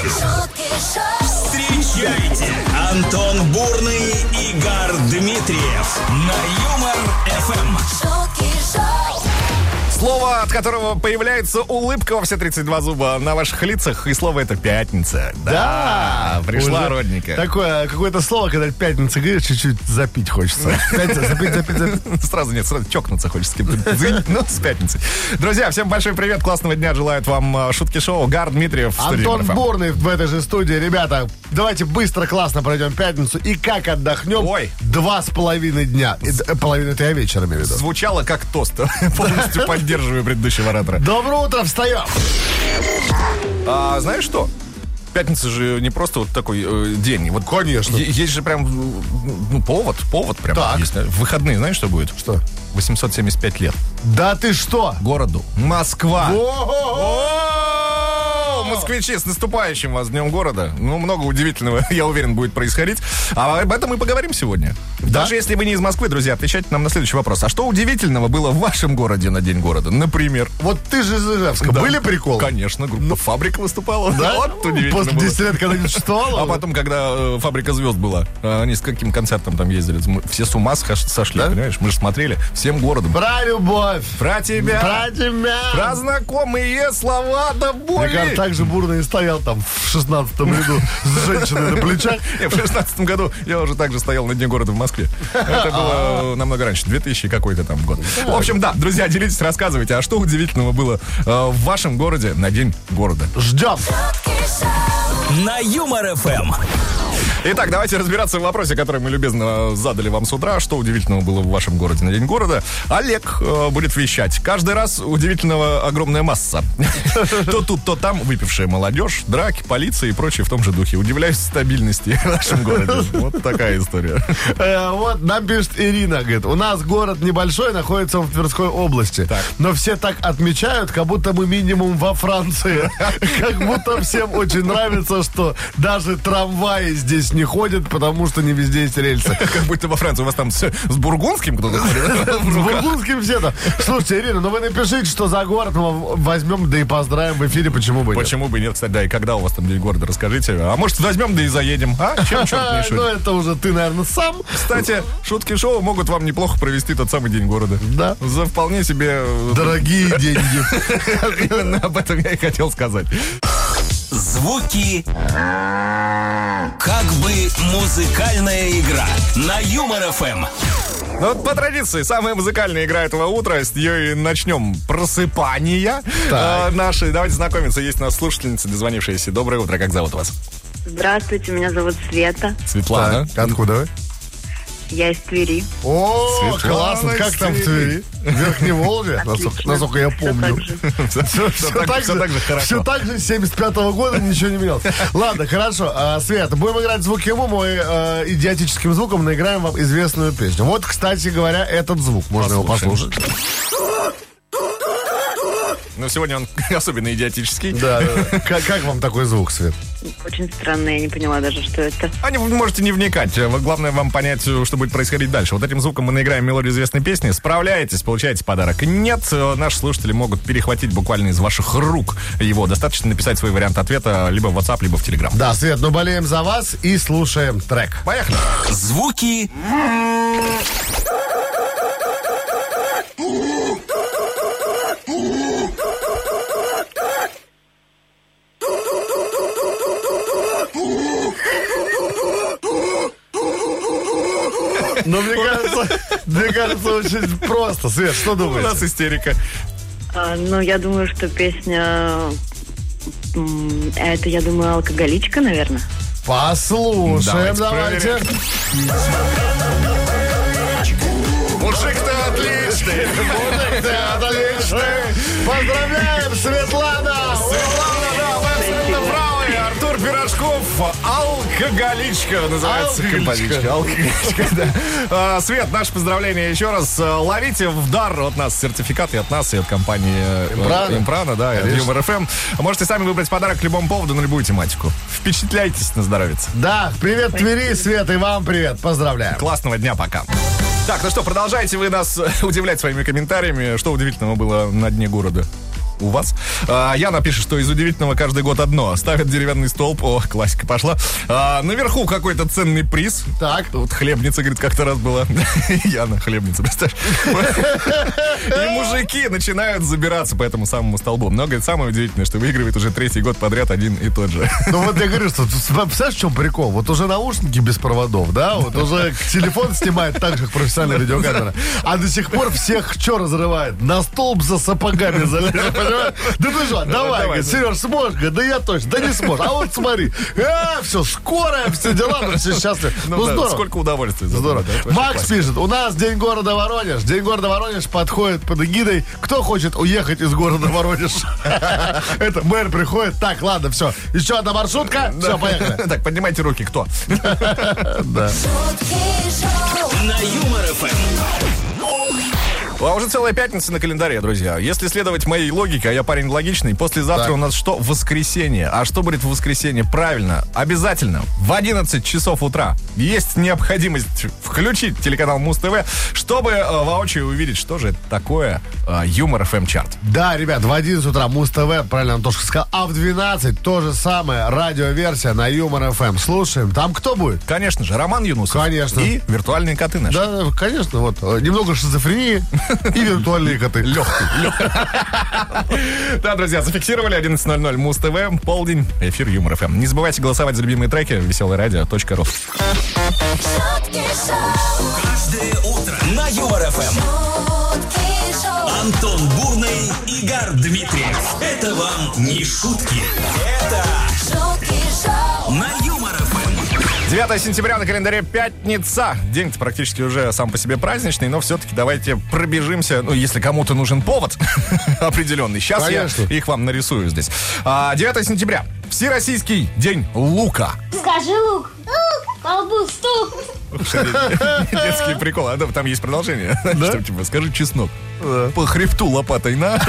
слушаем. Встречайте Антон Бурный, Игорь Дмитриев на Юмор ФМ. Слово, от которого появляется улыбка во все 32 зуба на ваших лицах, и слово это пятница. Да, пришла Уже родненькая. Такое какое-то слово, когда пятница говоришь, чуть-чуть запить хочется. Пятница, запить, запить, запить. Сразу нет, сразу чокнуться хочется с кем-то. Ну, с пятницей. Друзья, всем большой привет, классного дня. Желает вам э, шутки шоу. Гар Дмитриев. Антон. Бурный в этой же студии. Ребята, давайте быстро, классно пройдем пятницу. И как отдохнем? Ой. Два с половиной дня. Это я вечером имею в виду. Звучало как тост. Полностью поддерживаю предыдущего оратора. Доброе утро, встаем! А знаешь что? Пятница же не просто вот такой э, день. Вот Конечно. е- Есть же прям ну, повод, повод прям. Так. Есть? В выходные, знаешь, что будет? Что? 875 лет. Да ты что? Городу. Москва. О-о-о! Москвичи, с наступающим вас Днем города. Ну, много удивительного, я уверен, будет происходить. А об этом мы поговорим сегодня. Даже если вы не из Москвы, друзья, отвечайте нам на следующий вопрос. А что удивительного было в вашем городе на День города? Например. Вот ты же из Ижевска. Да. Были приколы? Конечно, группа «Фабрика» выступала. Да? Вот удивительно После было. 10 лет, когда не существовало? А потом, когда э, «Фабрика звезд» была, э, они с каким концертом там ездили? Все с ума сошли, Да? понимаешь? Мы же смотрели всем городом. Про любовь. Про тебя, Про тебя. про знакомые слова до Мне боли. кажется, так же бурно и стоял там в 16 ряду с женщиной на плечах. Не, в шестнадцатом году я уже также стоял на Дне города в Москве. Это было э, намного раньше, 2000 какой-то там год. В общем, да, друзья, делитесь, рассказывайте, а что удивительного было э, в вашем городе на День города? Ждем. На Юмор ФМ. Итак, давайте разбираться в вопросе, который мы любезно задали вам с утра. Что удивительного было в вашем городе на День города? Олег э, будет вещать. Каждый раз удивительного огромная масса. То тут, то там выпившая молодежь, драки, полиция и прочее в том же духе. Удивляюсь стабильности в нашем городе. Вот такая история. Э, вот нам пишет Ирина, говорит, у нас город небольшой, находится в Тверской области. Но все так отмечают, как будто мы минимум во Франции. Как будто всем очень нравится, что даже трамваи здесь не ходят, потому что не везде есть рельсы. Как будто во Франции у вас там с, с бургундским кто-то ходит. С бургундским все там. Слушайте, Ирина, ну вы напишите, что за город мы возьмем, да и поздравим в эфире, почему бы нет. Почему бы нет, кстати, да, и когда у вас там День города, расскажите. А может, возьмем, да и заедем, а? Чем черт не шутит? Ну это уже ты, наверное, сам. Кстати, шутки шоу могут вам неплохо провести тот самый День города. Да. За вполне себе... э, Дорогие деньги. Об этом я и хотел сказать. Звуки. Как бы музыкальная игра на Юмор ФМ. Ну вот по традиции, самая музыкальная игра этого утра, с нее и начнем просыпания Так. э, наши. Давайте знакомиться, есть у нас слушательница, дозвонившаяся. Доброе утро, как зовут вас? Здравствуйте, меня зовут Света. Светлана. Так, откуда вы? Я из Твери. О, Светлана классно. Как там в Твери? В Верхней Волге? Насколько, насколько я помню. Все, так, же, хорошо. все так же, с 75 года ничего не менялось. Ладно, хорошо. А, Света, будем играть звуки ему, мы э, идиотическим звуком наиграем вам известную песню. Вот, кстати говоря, этот звук. Можно его послушать. Но сегодня он особенно идиотический. Да, да. Как, как вам такой звук, Свет? Очень странно, я не поняла даже, что это. А не, вы можете не вникать. Главное вам понять, э, что будет происходить дальше. Вот этим звуком мы наиграем мелодию известной песни. Справляетесь, получаете подарок. Нет, э, наши слушатели могут перехватить буквально из ваших рук его. Достаточно написать свой вариант ответа либо в WhatsApp, либо в Telegram. Да, Свет, ну болеем за вас и слушаем трек. Поехали. Звуки. Но мне кажется, мне кажется, очень просто. Свет, что У думаете? нас истерика. А, ну, я думаю, что песня... Это, я думаю, алкоголичка, наверное. Послушаем, Давайте давайте. Мужик ты отличный. Мужик, ты отличный. Поздравляем, Светлана! Светлана, да, вы абсолютно правы. Артур Пирожков, алкоголичка называется композичка. Алкоголичка, да. А, Свет, наше поздравление еще раз. А, Ловите в дар от нас сертификат и от нас, и от компании э, Импрана. Импрана, да, и от. Юмор ФМ. Можете сами выбрать подарок к любому поводу на любую тематику. Впечатляйтесь на здоровье. Да, привет, Твери, Свет, и вам привет. Поздравляем. Классного дня, пока. Так, ну что, продолжайте вы нас удивлять своими комментариями. Что удивительного было на дне города? У вас. А, Яна пишет, что из удивительного каждый год одно. Ставят деревянный столб. О, классика пошла. А, наверху какой-то ценный приз. Так. Вот хлебница, говорит, как-то раз была. Яна, хлебница, представляешь? И мужики начинают забираться по этому самому столбу. Но, говорит, самое удивительное, что выигрывает уже третий год подряд один и тот же. Ну вот я говорю, что представляешь, в чем прикол? Вот уже наушники без проводов, да? Вот уже телефон снимает так же, как профессиональная видеокамера. А до сих пор всех что разрывает? На столб за сапогами залез, понимаешь? Да ты что, давай, Сереж, сможешь? Да я точно, да не сможешь. А вот смотри, а, все, скорая, все дела, ну, все счастливы. Ну, да, здорово. Сколько удовольствия. Здорово. да, Макс пишет, у нас День города Воронеж. День города Воронеж подходит под эгидой. Кто хочет уехать из города Воронеж? Это мэр приходит. Так, ладно, все. Еще одна маршрутка. Все, поехали. Так, поднимайте руки, кто? На Юмор FM. А уже целая пятница на календаре, друзья. Если следовать моей логике, а я парень логичный, послезавтра Так. у нас что? Воскресенье. А что будет в воскресенье? Правильно, обязательно в 11 часов утра есть необходимость включить телеканал Муз-ТВ, чтобы э, воочию увидеть, что же это такое э, Юмор FM чарт. Да, ребят, в 11 утра Муз-ТВ, правильно Антошка сказал, а в 12 то же самое, радиоверсия на Юмор FM. Слушаем. Там кто будет? Конечно же, Роман Юнусов. Конечно. И виртуальные коты наши. Да, конечно, вот. э, Немного шизофрении и виртуальные коты. Легкий. Да, друзья, зафиксировали 11.00 Муз-ТВ, полдень, эфир Юмор ФМ. Не забывайте голосовать за любимые треки веселорадио.ру. Каждое утро на Юмор ФМ. Антон Бурный, Игорь Дмитриев. Это вам не шутки. Это на Юмор. 9 сентября на календаре пятница. День практически уже сам по себе праздничный, но все-таки давайте пробежимся. Ну, если кому-то нужен повод определенный. Сейчас я Конечно. их вам нарисую здесь. А, 9 сентября. Всероссийский день лука. Скажи лук. Лук. Колбу стук. Детский прикол. А, да, там есть продолжение. Что типа, скажи чеснок. По хребту лопатой на.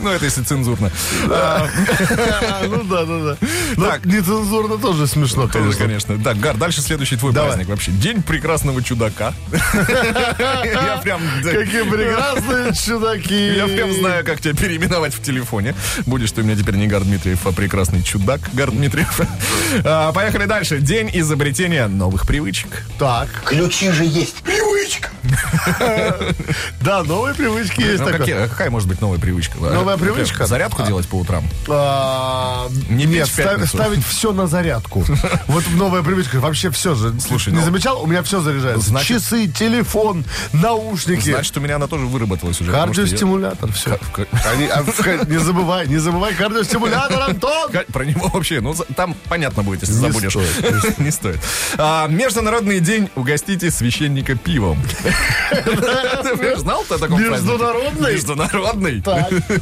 Ну, это если цензурно. Ну да, да, да. Но Так. нецензурно тоже смешно, Тоже, конечно. конечно. Так, Гар, дальше следующий твой праздник вообще. День прекрасного чудака. Я прям... Какие прекрасные чудаки. Я прям знаю, как тебя переименовать в телефоне. Будешь ты у меня теперь не Гар Дмитриев, а прекрасный чудак Гар Дмитриев. А, Поехали дальше. День изобретения новых привычек. Так, Ключи же есть. Привычка. да, новые привычки есть Ну, какая может быть новая привычка? Новая привычка? Зарядку делать по утрам. А, Не Нет, ставить все на зарядку. Вот новая привычка. Вообще все же. Слушай, не ну, замечал? У меня все заряжается. Часы, телефон, наушники. Значит, у меня она тоже выработалась уже. Кардиостимулятор, все. Ка- не забывай, не забывай кардиостимулятор, Антон! Про него вообще, ну, там понятно будет, если забудешь. Не стоит. А, Международный день угостите священника пивом. Ты знал-то о таком? Международный? Международный?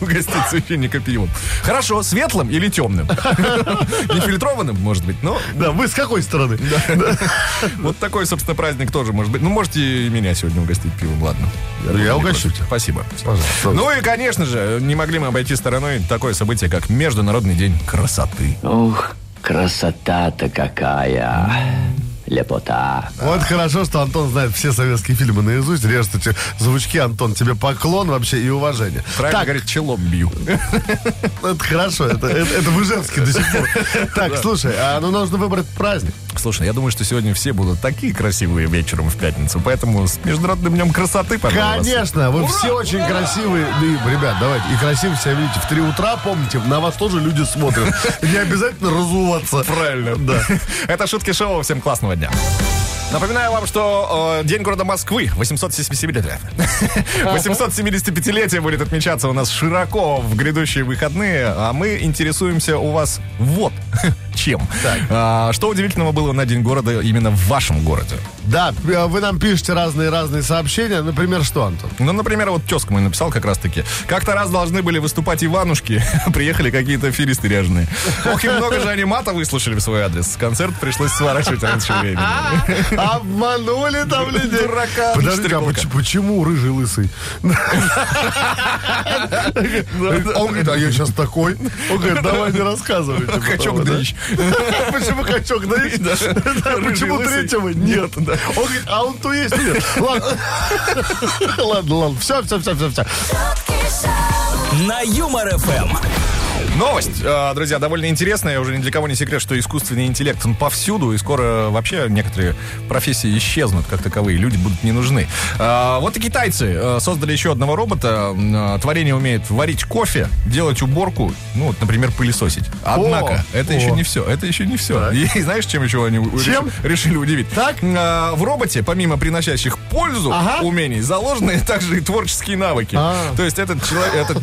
Угостить священника пивом. Хорошо, светлым или темным? Нефильтрованным, может быть, но Да, вы с какой стороны? вот такой, собственно, праздник тоже может быть. Ну, можете и меня сегодня угостить пивом, ладно. Я угощу тебя. Спасибо. Ну и, конечно же, не могли мы обойти стороной такое событие, как Международный день красоты. Ух, красота-то какая. Лепота. Вот хорошо, что Антон знает все советские фильмы наизусть, режет эти звучки. Антон, тебе поклон вообще и уважение. Правильно Так, говорит, челом бью. это хорошо, это, это, это в Ижевске до сих пор. Так, слушай, а ну нужно выбрать праздник. Слушай, я думаю, что сегодня все будут такие красивые вечером в пятницу, поэтому с Международным днем красоты, пожалуйста. Конечно, вы все очень красивые. Да и, ребят, давайте, и красиво себя видите. В 3 утра, помните, на вас тоже люди смотрят. Не обязательно разуваться. Правильно. Да. Это шутки шоу. Всем классного дня. Напоминаю вам, что э, День города Москвы 875 875-летие будет отмечаться у нас широко в грядущие выходные, а мы интересуемся у вас вот чем. А, что удивительного было на День города именно в вашем городе? Да, э, вы нам пишете разные-разные сообщения. Например, что, Антон? Ну, например, вот тезка мой написал как раз-таки. Как-то раз должны были выступать Иванушки, приехали какие-то аферисты ряженые. Ох, и много же они мата выслушали в свой адрес. Концерт пришлось сворачивать раньше времени. Обманули там людей. Дурака. Подождите, а почему рыжий лысый? Он говорит, а я сейчас такой. Он говорит, давай не рассказывай. типа Качок да? дрищ. Почему качок дрищ? Да, Почему третьего нет? Он говорит, а он то есть нет. Ладно, ладно, ладно. Все, все, все, все, все. На Юмор ФМ. Новость, э, друзья, довольно интересная. Уже ни для кого не секрет, что искусственный интеллект, он повсюду, и скоро вообще некоторые профессии исчезнут как таковые. Люди будут не нужны. Э, Вот и китайцы э, создали еще одного робота. Творение умеет варить кофе, делать уборку, ну, вот, например, пылесосить. Однако, О, это о. еще не все. Это еще не все. И знаешь, чем еще они Чем? реши- решили удивить? Так. В роботе, помимо приносящих пользу Ага. умений, заложены также и творческие навыки. А. То есть этот человек, этот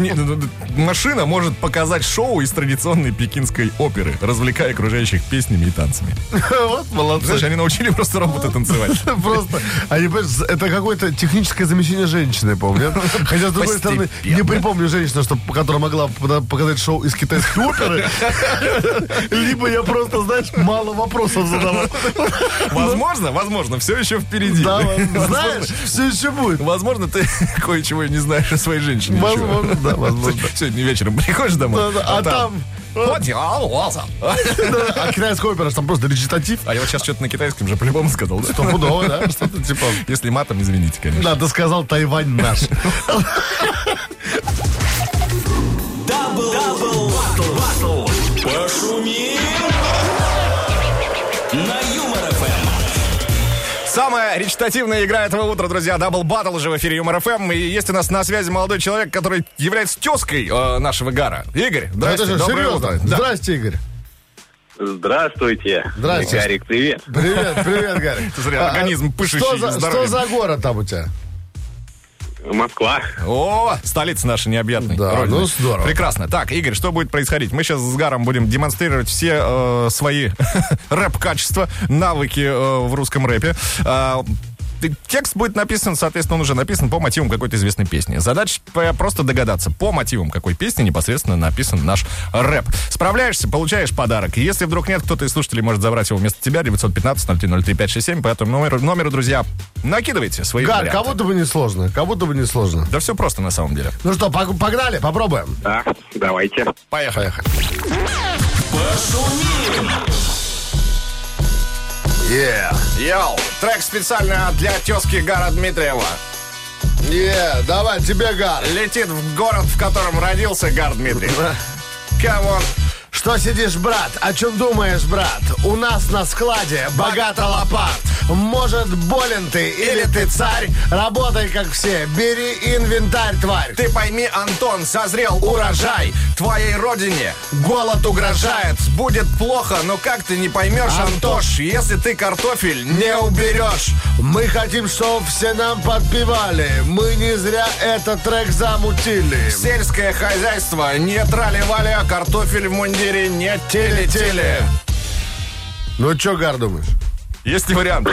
машина может показать шоу из традиционной пекинской оперы, развлекая окружающих песнями и танцами. Вот, молодцы. Знаешь, они научили просто робота танцевать. Просто, они, это какое-то техническое замещение женщины, помню. Хотя, с другой стороны, не припомню женщину, что, которая могла показать шоу из китайской оперы. Либо я просто, знаешь, мало вопросов задавал. Возможно, возможно, все еще впереди. Да, знаешь, все еще будет. Возможно, ты кое-чего не знаешь о своей женщине. Возможно, да, возможно. Сегодня вечером приходишь домой, Да-да, а там- Вот дела, лоза. А китайская опера, там просто речитатив. А я вот сейчас что-то на китайском же по-любому сказал. да? Стопудово, да? Что-то типа... Если матом, извините, конечно. Да, ты сказал Тайвань наш. Double, double, battle, battle. Пошумим Самая речитативная игра этого утра, друзья. Double Battle уже в эфире Юмор FM. И есть у нас на связи молодой человек, который является тезкой э, нашего Гара. Игорь, Это здрасте, же доброе серьезно. утро. Да. Здрасте, Игорь. Здравствуйте. Здрасте. Гарик, привет. Привет, привет, Гарри. Смотри, организм пышущий Что за, здоровьем. что за город там у тебя? Москва. О, столица наша необъятная. Да, Родина. ну здорово. Прекрасно. Так, Игорь, что будет происходить? Мы сейчас с Гаром будем демонстрировать все э, свои рэп-качества, навыки э, в русском рэпе. Ты- Текст будет написан, соответственно, он уже написан по мотивам какой-то известной песни. Задача просто догадаться, по мотивам какой песни непосредственно написан наш рэп. Справляешься, получаешь подарок. Если вдруг нет, кто-то из слушателей может забрать его вместо тебя, 915-0303-567, по этому номеру, номеру, друзья, накидывайте свои Гар, варианты. как будто бы не сложно. Как будто бы не сложно. Да все просто на самом деле. Ну что, пог- погнали, попробуем. Да, давайте. Поехали. Yeah. Йоу, трек специально для тезки Гара Дмитриева. Yeah, давай, тебе, Гар. Летит в город, в котором родился Гар Дмитриев. Come on. Что сидишь, брат? О чем думаешь, брат? У нас на складе богато лопат. Может, болен ты или ты царь? Работай, как все, бери инвентарь, тварь. Ты пойми, Антон, созрел урожай. Твоей родине голод угрожает. Будет плохо, но как ты не поймешь, Антош, если ты картофель не уберешь? Мы хотим, чтобы все нам подпевали. Мы не зря этот трек замутили. Сельское хозяйство не трали-вали, а картофель в мундире не теле-теле. Ну, что, Гар, думаешь? Есть ли варианты?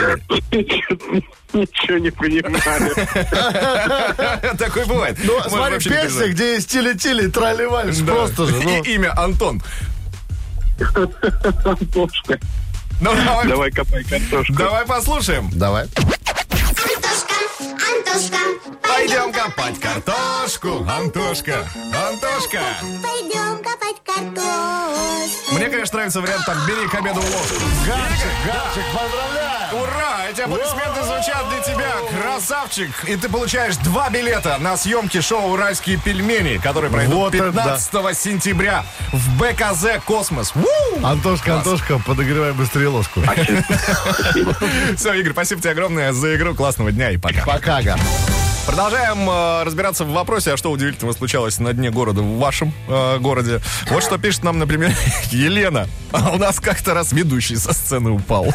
Ничего не понимаю. Такой бывает. Ну, смотри, песня, где есть тили-тили, трали Да. просто же. ну. И имя Антон. Антошка. Ну, давай, Давай копай картошку. давай послушаем. Давай. Антошка, Антошка, Пойдем копать картошку. Антошка, Антошка. пойдем копать картошку. Мне, конечно, нравится вариант там «бери к обеду ложку». Гарчик, Гарчик, поздравляю. Ура! Эти аплодисменты звучат для тебя, красавчик! И ты получаешь два билета на съемки шоу «Уральские пельмени», которые пройдут Вот это 15 сентября в БКЗ «Космос». Антошка, Антошка, подогревай быстрее ложку. Все, Игорь, спасибо тебе огромное за игру. Классного дня и пока. Пока, Гар. Продолжаем э, разбираться в вопросе, а что удивительного случалось на дне города в вашем э, городе. Вот что пишет нам, например, Елена. А у нас как-то раз ведущий со сцены упал.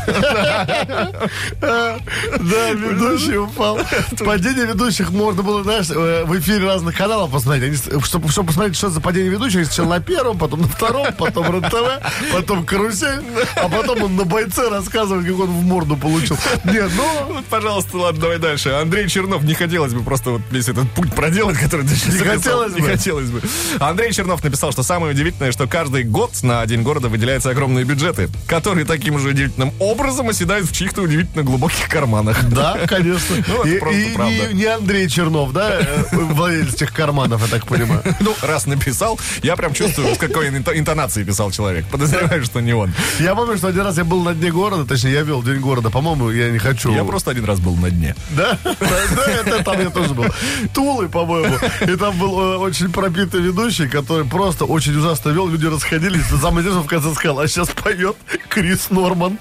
Да, ведущий упал. Падение ведущих можно было, знаешь, э, в эфире разных каналов посмотреть. Чтобы, посмотреть, что за падение ведущих, сначала на первом, потом на втором, потом РЕН-ТВ, потом карусель, а потом он на бойце рассказывает, как он в морду получил. Нет, ну, пожалуйста, ладно, давай дальше. Андрей Чернов, не хотелось бы просто вот весь этот путь проделать, который ты сейчас Не хотелось Не бы. хотелось бы. Андрей Чернов написал, что самое удивительное, что каждый год на День города выделяются огромные бюджеты, которые таким же удивительным образом оседают в чьих-то удивительно глубоких карманах. да, конечно. Ну, это И, просто правда. не, Андрей Чернов, да, э, владелец этих карманов, я так понимаю. Ну, раз написал, я прям чувствую, с какой инто- интонацией писал человек. Подозреваю, что не он. Я помню, что один раз я был на дне города, точнее, я вел День города. По-моему, я не хочу. Я просто один раз был на дне. Да? Да, это там меня тоже был. Тулы, по-моему. И там был э, очень пропитый ведущий, который просто очень ужасно вел. Люди расходились. Самое интересное в конце сказал, а сейчас поет Крис Норман.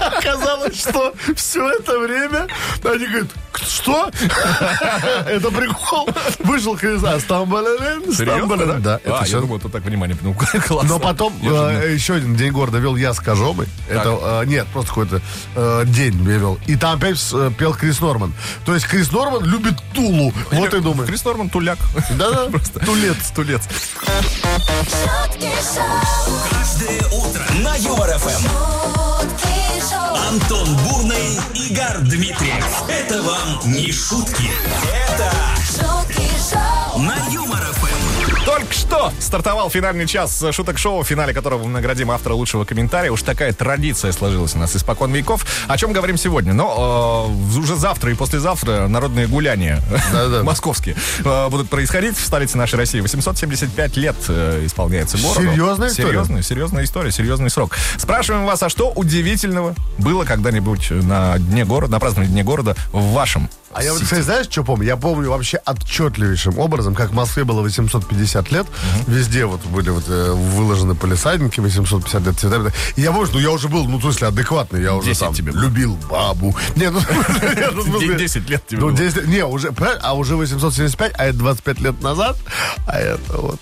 Оказалось, что все это время они говорят, что? Это прикол. Вышел Крис, а Стамбалерин, Стамбалерин. Да, это а, я думал, тут так внимание. Ну, классно. Но потом э, еще один день города вел я с Кожомой. Это, э, нет, просто какой-то э, день я вел. И там опять пел Крис Норман. То есть Крис Норман любит Тулу. Вот и думаю. Крис Норман туляк. Да-да, Просто тулец. Тулец. Каждое утро на Юмор FM. шутки шоу, Антон Бурный, Игорь Дмитриев. Это вам не шутки. Это шутки шоу, на Юмор FM. Только что стартовал финальный час шуток шоу, в финале которого мы наградим автора лучшего комментария. Уж такая традиция сложилась у нас испокон веков. О чем говорим сегодня? Но э, уже завтра и послезавтра народные гуляния Да-да. московские э, будут происходить в столице нашей России. 875 лет э, исполняется городу. Серьезная история? Серьезная, серьезная история, серьезный срок. Спрашиваем вас, а что удивительного было когда-нибудь на дне города, на праздновании дне города в вашем А я вот, кстати, знаешь, что помню? Я помню вообще отчетливейшим образом, как в Москве было 850 лет. Везде вот были вот э, выложены полисадники 850 лет цветами. И я помню, ну я уже был, ну, в смысле, адекватный. Я уже 10 там тебе любил бабу. Не, ну, нет, ну, в смысле- 10 лет тебе Ну, было. 10 не, уже, а уже 875, а это 25 лет назад, а это вот.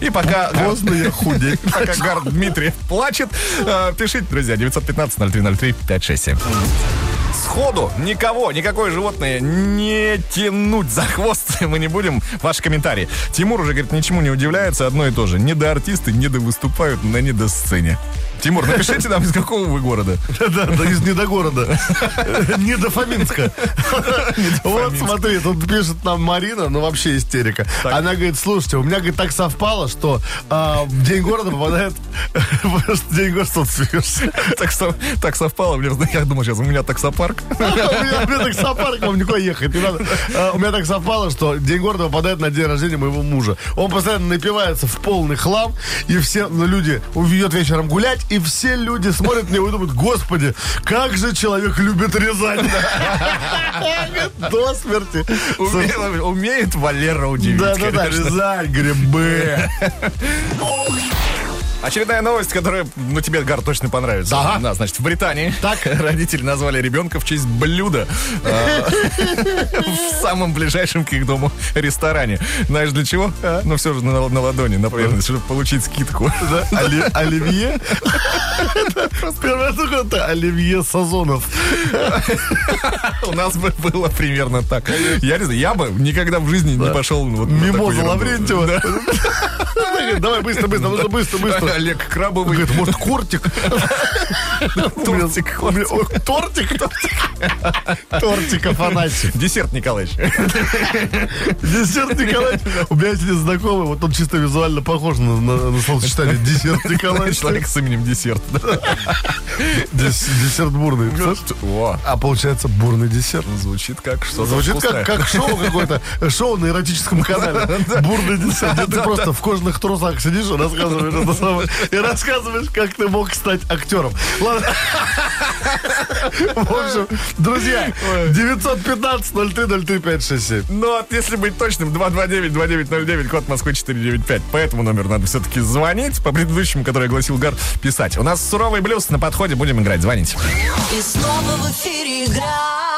И пока... Поздно я худеть. Пока Гар Дмитриев плачет, э, пишите, друзья, 915-0303-567. Сходу никого, никакое животное не тянуть за хвост мы не будем. Ваши комментарии. Тимур уже, говорит, ничему не удивляется, одно и то же. Недоартисты недовыступают на недосцене. Тимур, напишите нам, из какого вы города. Да, да, из недогорода. Не до Фоминска. Вот смотри, тут пишет нам Марина, ну вообще истерика. Она говорит, слушайте, у меня, говорит, так совпало, что а, в День города попадает... День города, смеешься? Так, со- так совпало, мне, я думаю, сейчас у меня таксопарк. У меня, у меня так совпало, к вам никуда ехать не надо. А, У меня так совпало, что День города попадает на день рождения моего мужа. Он постоянно напивается в полный хлам, и все ну, люди уведет вечером гулять, и все люди смотрят на него и думают, господи, как же человек любит Рязань. До смерти. Умеет, Валера удивить, Да-да-да. Рязань, грибы. Очередная новость, которая, ну, тебе, Гар, точно понравится. Ага. Да, значит, в Британии так родители назвали ребенка в честь блюда э, в самом ближайшем к их дому ресторане. Знаешь, для чего? Ну, все же на на ладони, например, чтобы получить скидку. Оливье. Это Оливье Сазонов. У нас бы было примерно так. Я не знаю, я бы никогда в жизни не пошел на Мимоза. Лаврентьева. Да. Давай быстро, быстро, быстро, быстро. Олег Крабовый. Говорит, может, кортик? Тортик. Тортик? Тортика фанатик. Десерт, Николаевич. Десерт Николаевич. У меня есть знакомый, вот он чисто визуально похож на, словосочетание десерт Николаевич. Человек с именем Десерт. Дес- Десерт бурный. О, А получается бурный десерт. звучит как что-то Звучит как шоу какое-то, шоу на эротическом канале. Бурный десерт, где ты просто в кожаных трусах сидишь и рассказываешь это самое. И рассказываешь, как ты мог стать актером. Ладно. В общем, друзья, 915-0303-567. Ну, а если быть точным, 229-2909, код Москвы 495. По этому номеру надо все-таки звонить. По предыдущему, который огласил Гар, писать. У нас суровый блюз на подходе. Будем играть. Звоните. и снова в эфире игра.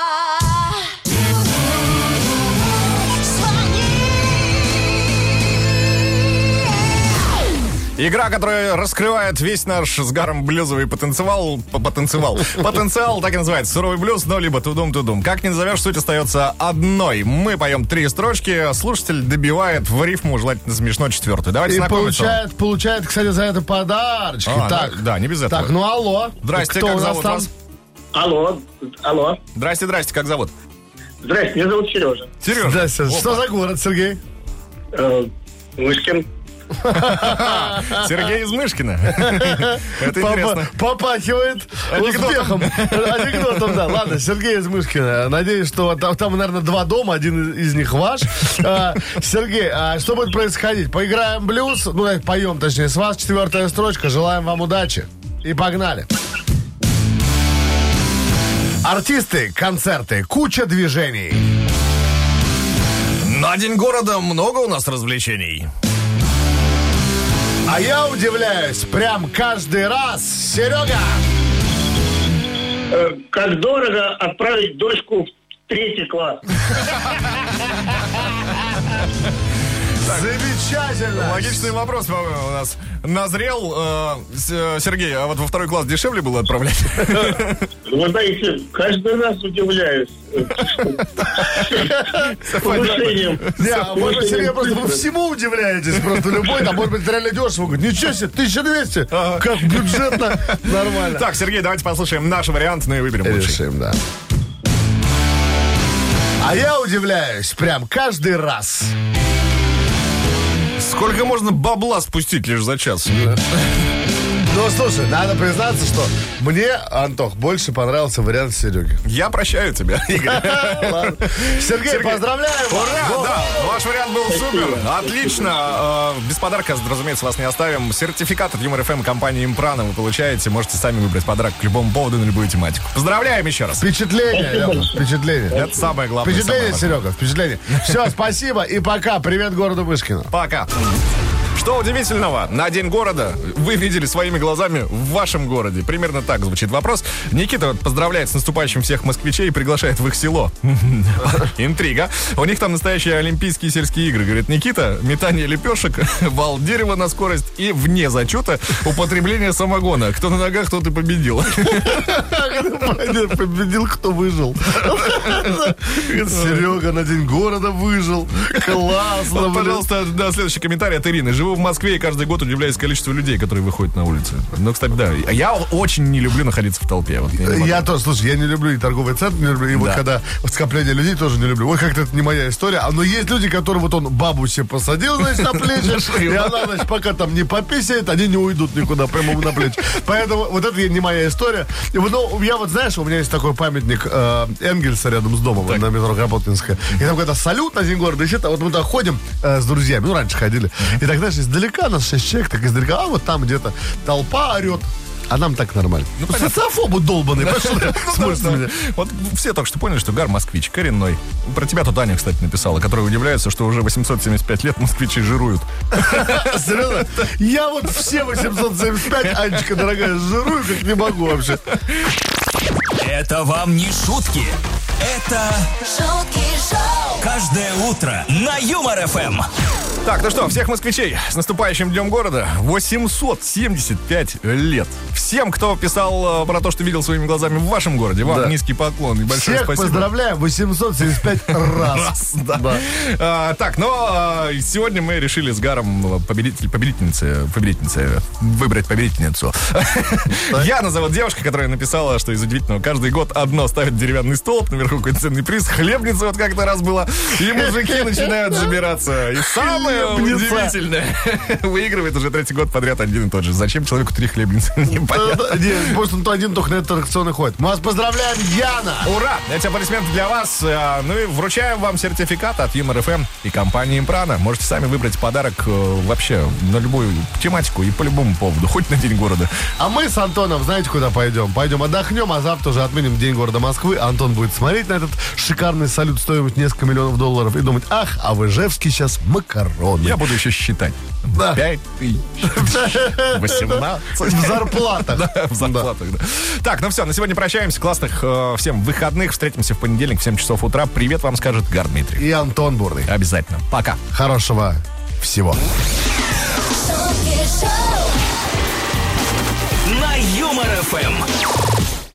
Игра, которая раскрывает весь наш с Гаром блюзовый потенциал. Потенциал. Потенциал так и называется. Суровый блюз, но либо тудум-тудум. Как ни назовешь, суть остается одной. Мы поем три строчки, слушатель добивает в рифму, желательно смешно, четвертую. Давайте И получает, получает, кстати, за это подарочки. А, так, да, да, не без этого. Так, ну алло. Здрасте, Кто как зовут там? вас? Алло, алло. Здрасте, здрасте, как зовут? Здрасте, меня зовут Сережа. Сережа. Здрасте. Что за город, Сергей? Э, Мышкин. Сергей из Мышкина. Это интересно. попахивает Анекдотом. успехом. Анекдотом, да. Ладно, Сергей из Мышкина. Надеюсь, что там, наверное, два дома, один из них ваш. А, Сергей, а что будет происходить? Поиграем блюз, ну, поем, точнее, с вас четвертая строчка. Желаем вам удачи. И погнали. Артисты, концерты, куча движений. На День города много у нас развлечений. А я удивляюсь прям каждый раз. Серега! Э, Как дорого отправить дочку в третий класс. Замечательно! Логичный вопрос, по-моему, у нас назрел. Э, э, Сергей, а вот во второй класс дешевле было отправлять? Вы знаете, каждый раз удивляюсь. Повышением. А может Сергей, просто вы всему удивляетесь. Просто любой, там, может быть, реально дешево. Говорит, ничего себе, 1200. Как бюджетно. Нормально. Так, Сергей, давайте послушаем наш вариант, ну и выберем лучший. Решим, да. А я удивляюсь прям каждый раз. Сколько можно бабла спустить лишь за час? Ну, слушай, надо признаться, что мне, Антох, больше понравился вариант Сереги. Я прощаю тебя, Игорь. Сергей, поздравляю вас. Ура, да, ваш вариант был супер. Отлично. Э, Без подарка, разумеется, вас не оставим. Сертификат от Юмор ФМ компании Импрана вы получаете. Можете сами выбрать подарок к любому поводу на любую тематику. Поздравляем еще раз. Впечатление, впечатление. Это самое главное. Впечатление, Серега, впечатление. Все, спасибо и пока. Привет городу Мышкину. Пока. Что удивительного, на День города вы видели своими глазами в вашем городе. Примерно так звучит вопрос. Никита поздравляет с наступающим всех москвичей и приглашает в их село. Интрига. У них там настоящие олимпийские сельские игры. Говорит, Никита, метание лепешек, вал дерева на скорость и вне зачета употребление самогона. Кто на ногах, тот и победил. Победил, кто выжил. Серега на день города выжил. Классно. Пожалуйста, следующий комментарий от Ирины. Живу в Москве и каждый год удивляюсь количеству людей, которые выходят на улицы. Ну, кстати, да. Я очень не люблю находиться в толпе. Вот, я. Я тоже, слушай, я не люблю и торговый центр, не люблю, и вот Да. когда вот скопление людей тоже не люблю. Вот как-то это не моя история. А, Но есть люди, которые вот он бабу себе посадил, значит, на плечи, и она, значит, пока там не пописает, они не уйдут никуда, прямо на плечи. Поэтому вот это не моя история. И вот, ну, я вот, знаешь, у меня есть такой памятник э, Энгельса рядом с домом на метро Кропоткинская. И там какой-то салют на день города, еще вот мы туда ходим э, с друзьями, ну, раньше ходили. И так, знаешь, издалека нас шесть человек, так издалека, а вот там где-то толпа орет. А нам так нормально. Ну, социофобы долбаные, пошли. Меня. Вот все только что поняли, что Гар москвич, коренной. Про тебя тут Аня, кстати, написала, которая удивляется, что уже 875 лет москвичи жируют. Я вот все 875, Анечка, дорогая, жирую, как не могу вообще. Это вам не шутки. Это шутки шоу, каждое утро на Юмор ФМ. Так, ну что, всех москвичей с наступающим Днем города. 875 лет. Всем, кто писал э, про то, что видел своими глазами в вашем городе, вам Да. низкий поклон и большое Всех спасибо. поздравляем, 875 раз. Раз, да. А, так, но а, сегодня мы решили с Гаром победитель, победительницы, победительницы, выбрать победительницу. Яна зовут девушка, которая написала, что из удивительного каждый год одно ставит деревянный столб, наверху какой-то ценный приз, хлебница вот как-то раз была, и мужики начинают забираться. И самое Хлебница. удивительное, выигрывает уже третий год подряд один и тот же. Зачем человеку три хлебницы? Непонятно. Да, Не, может, он то один только на этот аттракцион и ходит. Мы вас поздравляем, Яна! Ура! Эти аплодисменты для вас. Э, Ну и вручаем вам сертификат от Юмор ФМ и компании Импрана. Можете сами выбрать подарок э, вообще на любую тематику и по любому поводу, хоть на День города. А мы с Антоном, знаете, куда пойдем? Пойдем отдохнем, а завтра уже отменим День города Москвы. Антон будет смотреть на этот шикарный салют стоимость несколько миллионов долларов и думать, ах, а в Ижевске сейчас макароны. Я буду еще считать. Да. Пять тысяч. Восемнадцать. В зарплатах. Да, в зарплатах, да. Так, ну все, на сегодня прощаемся. Классных э, всем выходных. Встретимся в понедельник в 7 часов утра. Привет вам скажет Гар Дмитрий. И Антон Бурный. Обязательно. Пока. Хорошего всего. На Юмор ФМ.